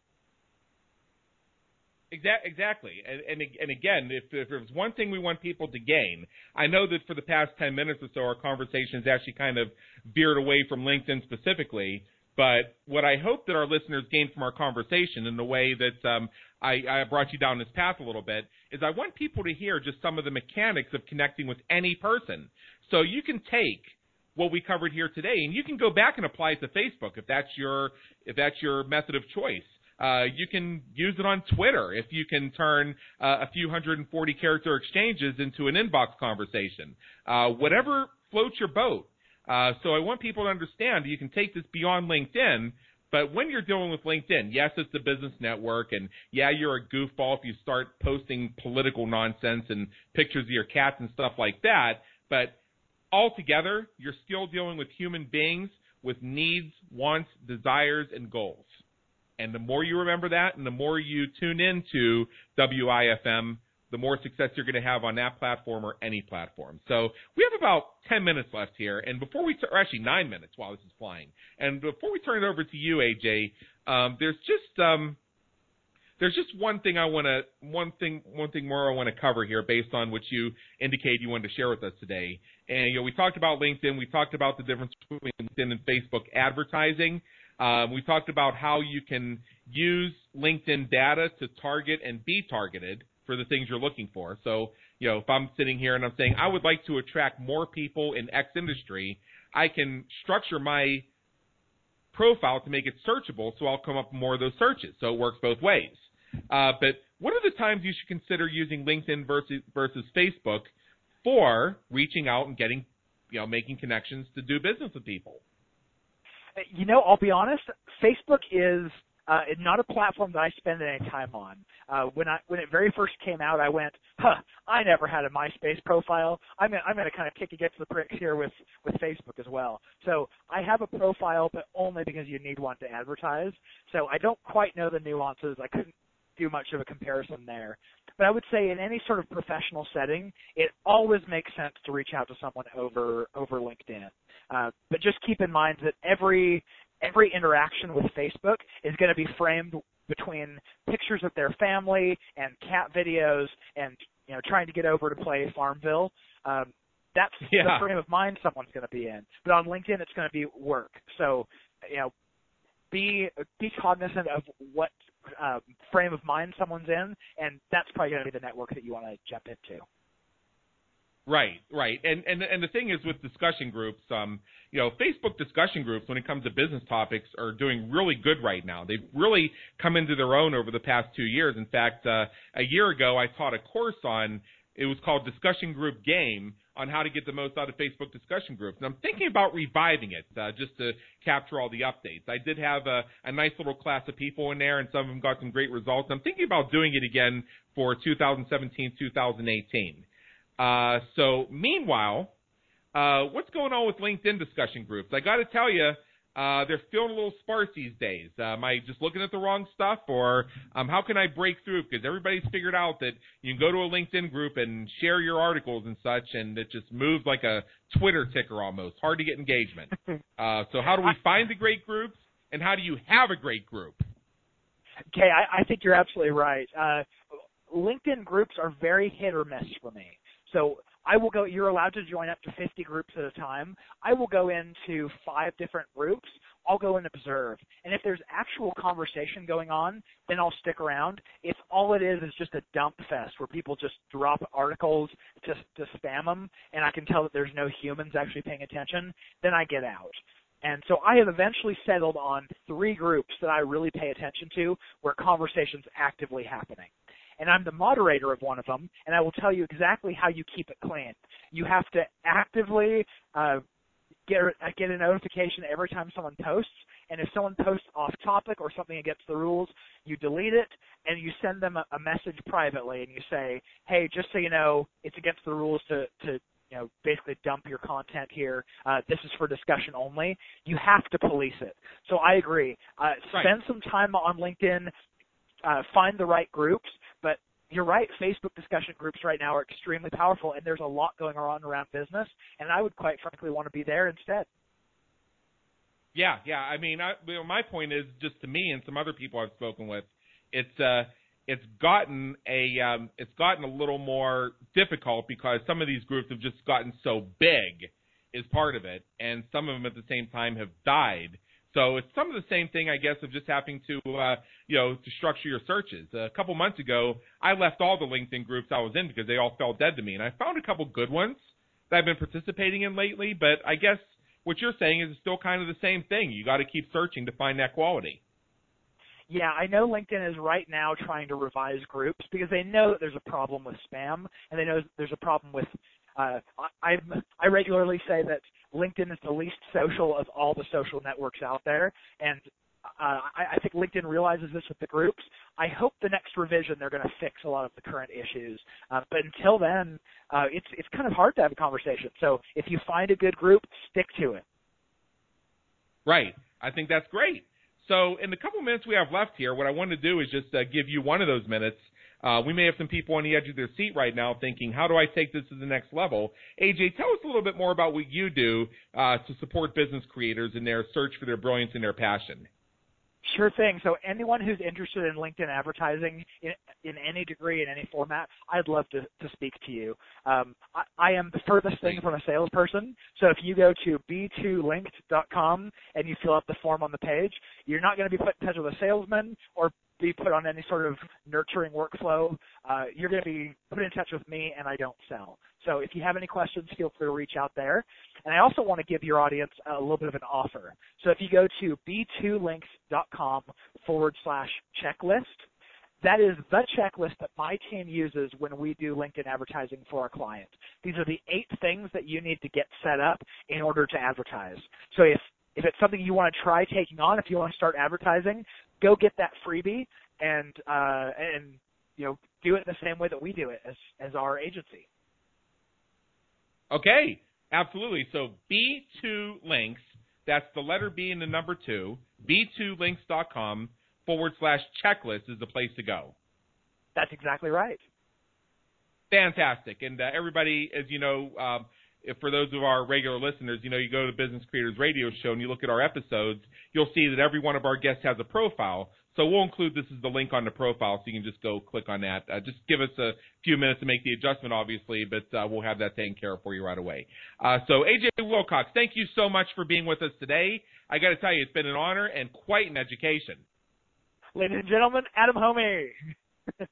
Exac- Exactly, and, and and again, if, if there's one thing we want people to gain, I know that for the past ten minutes or so, our conversation has actually kind of veered away from LinkedIn specifically. But what I hope that our listeners gain from our conversation, in the way that um, I, I brought you down this path a little bit, is I want people to hear just some of the mechanics of connecting with any person. So you can take what we covered here today, and you can go back and apply it to Facebook if that's your if that's your method of choice. Uh, you can use it on Twitter if you can turn uh, a few hundred and forty character exchanges into an inbox conversation. Uh, whatever floats your boat. Uh, so I want people to understand you can take this beyond LinkedIn. But when you're dealing with LinkedIn, yes, it's a business network, and yeah, you're a goofball if you start posting political nonsense and pictures of your cats and stuff like that. But altogether, you're still dealing with human beings with needs, wants, desires, and goals. And the more you remember that and the more you tune into WIFM, the more success you're going to have on that platform or any platform. So we have about 10 minutes left here. And before we, or actually nine minutes while this is flying. And before we turn it over to you, AJ, um, there's just, um, there's just one thing I want to, one thing, one thing more I want to cover here based on what you indicated you wanted to share with us today. And, you know, we talked about LinkedIn. We talked about the difference between LinkedIn and Facebook advertising. Um, we talked about how you can use LinkedIn data to target and be targeted for the things you're looking for. So, you know, if I'm sitting here and I'm saying I would like to attract more people in X industry, I can structure my profile to make it searchable so I'll come up with more of those searches. So it works both ways. Uh, but what are the times you should consider using LinkedIn versus versus Facebook for reaching out and getting, you know, making connections to do business with people? You know, I'll be honest. Facebook is uh, it's not a platform that I spend any time on. Uh, when I when it very first came out, I went, "Huh, I never had a MySpace profile. I'm gonna, I'm going to kind of kick against the pricks here with with Facebook as well." So I have a profile, but only because you need one to advertise. So I don't quite know the nuances. I couldn't do much of a comparison there. But I would say in any sort of professional setting, it always makes sense to reach out to someone over over LinkedIn. Uh, but just keep in mind that every every interaction with Facebook is going to be framed between pictures of their family and cat videos and you know trying to get over to play Farmville. Um, that's Yeah. the frame of mind someone's going to be in. But on LinkedIn, it's going to be work. So you know, be be cognizant of what um, frame of mind someone's in, and that's probably going to be the network that you want to jump into. Right, right, and and and the thing is with discussion groups, um, you know, Facebook discussion groups when it comes to business topics are doing really good right now. They've really come into their own over the past two years. In fact, uh, a year ago, I taught a course on it was called Discussion Group Game on how to get the most out of Facebook discussion groups. And I'm thinking about reviving it uh, just to capture all the updates. I did have a, a nice little class of people in there, and some of them got some great results. I'm thinking about doing it again for 2017, 2018. Uh, so meanwhile, uh, what's going on with LinkedIn discussion groups? I got to tell you, uh, they're feeling a little sparse these days. Uh, am I just looking at the wrong stuff, or um, how can I break through? Because everybody's figured out that you can go to a LinkedIn group and share your articles and such, and it just moves like a Twitter ticker almost. Hard to get engagement. Uh, so how do we find the great groups, and how do you have a great group? Okay, I, I think you're absolutely right. Uh, LinkedIn groups are very hit or miss for me. So I will go. You're allowed to join up to 50 groups at a time. I will go into five different groups. I'll go and observe. And if there's actual conversation going on, then I'll stick around. If all it is is just a dump fest where people just drop articles to to spam them, and I can tell that there's no humans actually paying attention, then I get out. And so I have eventually settled on three groups that I really pay attention to where conversation's actively happening and I'm the moderator of one of them, and I will tell you exactly how you keep it clean. You have to actively uh, get get a notification every time someone posts, and if someone posts off topic or something against the rules, you delete it and you send them a, a message privately, and you say, "Hey, just so you know, it's against the rules to to you know, basically dump your content here. Uh, this is for discussion only. You have to police it. So I agree. Uh, Right. spend some time on LinkedIn uh, find the right groups. You're right, Facebook discussion groups right now are extremely powerful, and there's a lot going on around business. And I would quite frankly want to be there instead. Yeah, yeah. I mean, I, you know, my point is just to me and some other people I've spoken with, it's uh, it's gotten a um, it's gotten a little more difficult because some of these groups have just gotten so big is part of it, and some of them at the same time have died. So it's some of the same thing, I guess, of just having to, uh, you know, to structure your searches. A couple months ago, I left all the LinkedIn groups I was in because they all fell dead to me, and I found a couple good ones that I've been participating in lately. But I guess what you're saying is it's still kind of the same thing. You got to keep searching to find that quality. Yeah, I know LinkedIn is right now trying to revise groups because they know that there's a problem with spam and they know there's a problem with uh, I I regularly say that LinkedIn is the least social of all the social networks out there, and uh, I, I think LinkedIn realizes this with the groups. I hope the next revision they're going to fix a lot of the current issues. Uh, but until then, uh, it's it's kind of hard to have a conversation. So if you find a good group, stick to it. Right. I think that's great. So in the couple minutes we have left here, what I want to do is just uh, give you one of those minutes uh, we may have some people on the edge of their seat right now thinking, how do I take this to the next level? AJ, tell us a little bit more about what you do uh, to support business creators in their search for their brilliance and their passion. Sure thing. So anyone who's interested in LinkedIn advertising in, in any degree, in any format, I'd love to, to speak to you. Um, I, I, am the furthest thing from a salesperson. So if you go to b2linked.com and you fill out the form on the page, you're not going to be put in touch with a salesman or be put on any sort of nurturing workflow. Uh, you're going to be put in touch with me, and I don't sell. So if you have any questions, feel free to reach out there. And I also want to give your audience a little bit of an offer. So if you go to b2linked.com forward slash checklist, that is the checklist that my team uses when we do LinkedIn advertising for our clients. These are the eight things that you need to get set up in order to advertise. So if if it's something you want to try taking on, if you want to start advertising, go get that freebie and uh, and you know do it the same way that we do it as as our agency. Okay, absolutely. So B2 links. That's the letter B and the number two. B2links.com forward slash checklist is the place to go. That's exactly right. Fantastic. And uh, everybody, as you know, um, if for those of our regular listeners, you know, you go to the Business Creators Radio Show and you look at our episodes, you'll see that every one of our guests has a profile. So we'll include this as the link on the profile, so you can just go click on that. Uh, just give us a few minutes to make the adjustment, obviously, but uh, we'll have that taken care of for you right away. Uh, so AJ Wilcox, thank you so much for being with us today. I got to tell you, it's been an honor and quite an education. Ladies and gentlemen, Adam Hommey.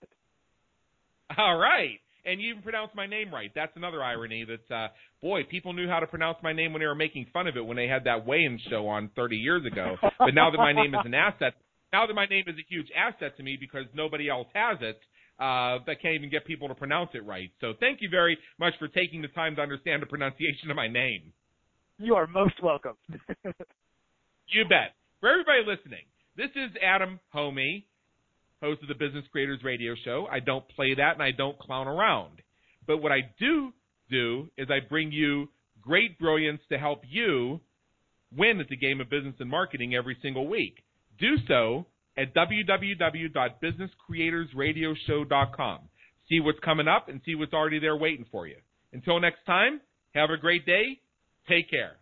All right and you even pronounced my name right. That's another irony that uh boy, people knew how to pronounce my name when they were making fun of it when they had that weigh-in show on 30 years ago. But now that my name is an asset, now that my name is a huge asset to me because nobody else has it, uh, I can't even get people to pronounce it right. So thank you very much for taking the time to understand the pronunciation of my name. You are most welcome. you bet. For everybody listening, this is Adam Hommey host of the Business Creators Radio Show. I don't play that and I don't clown around. But what I do do is I bring you great brilliance to help you win at the game of business and marketing every single week. Do so at www.businesscreatorsradioshow.com. See what's coming up and see what's already there waiting for you. Until next time, have a great day. Take care.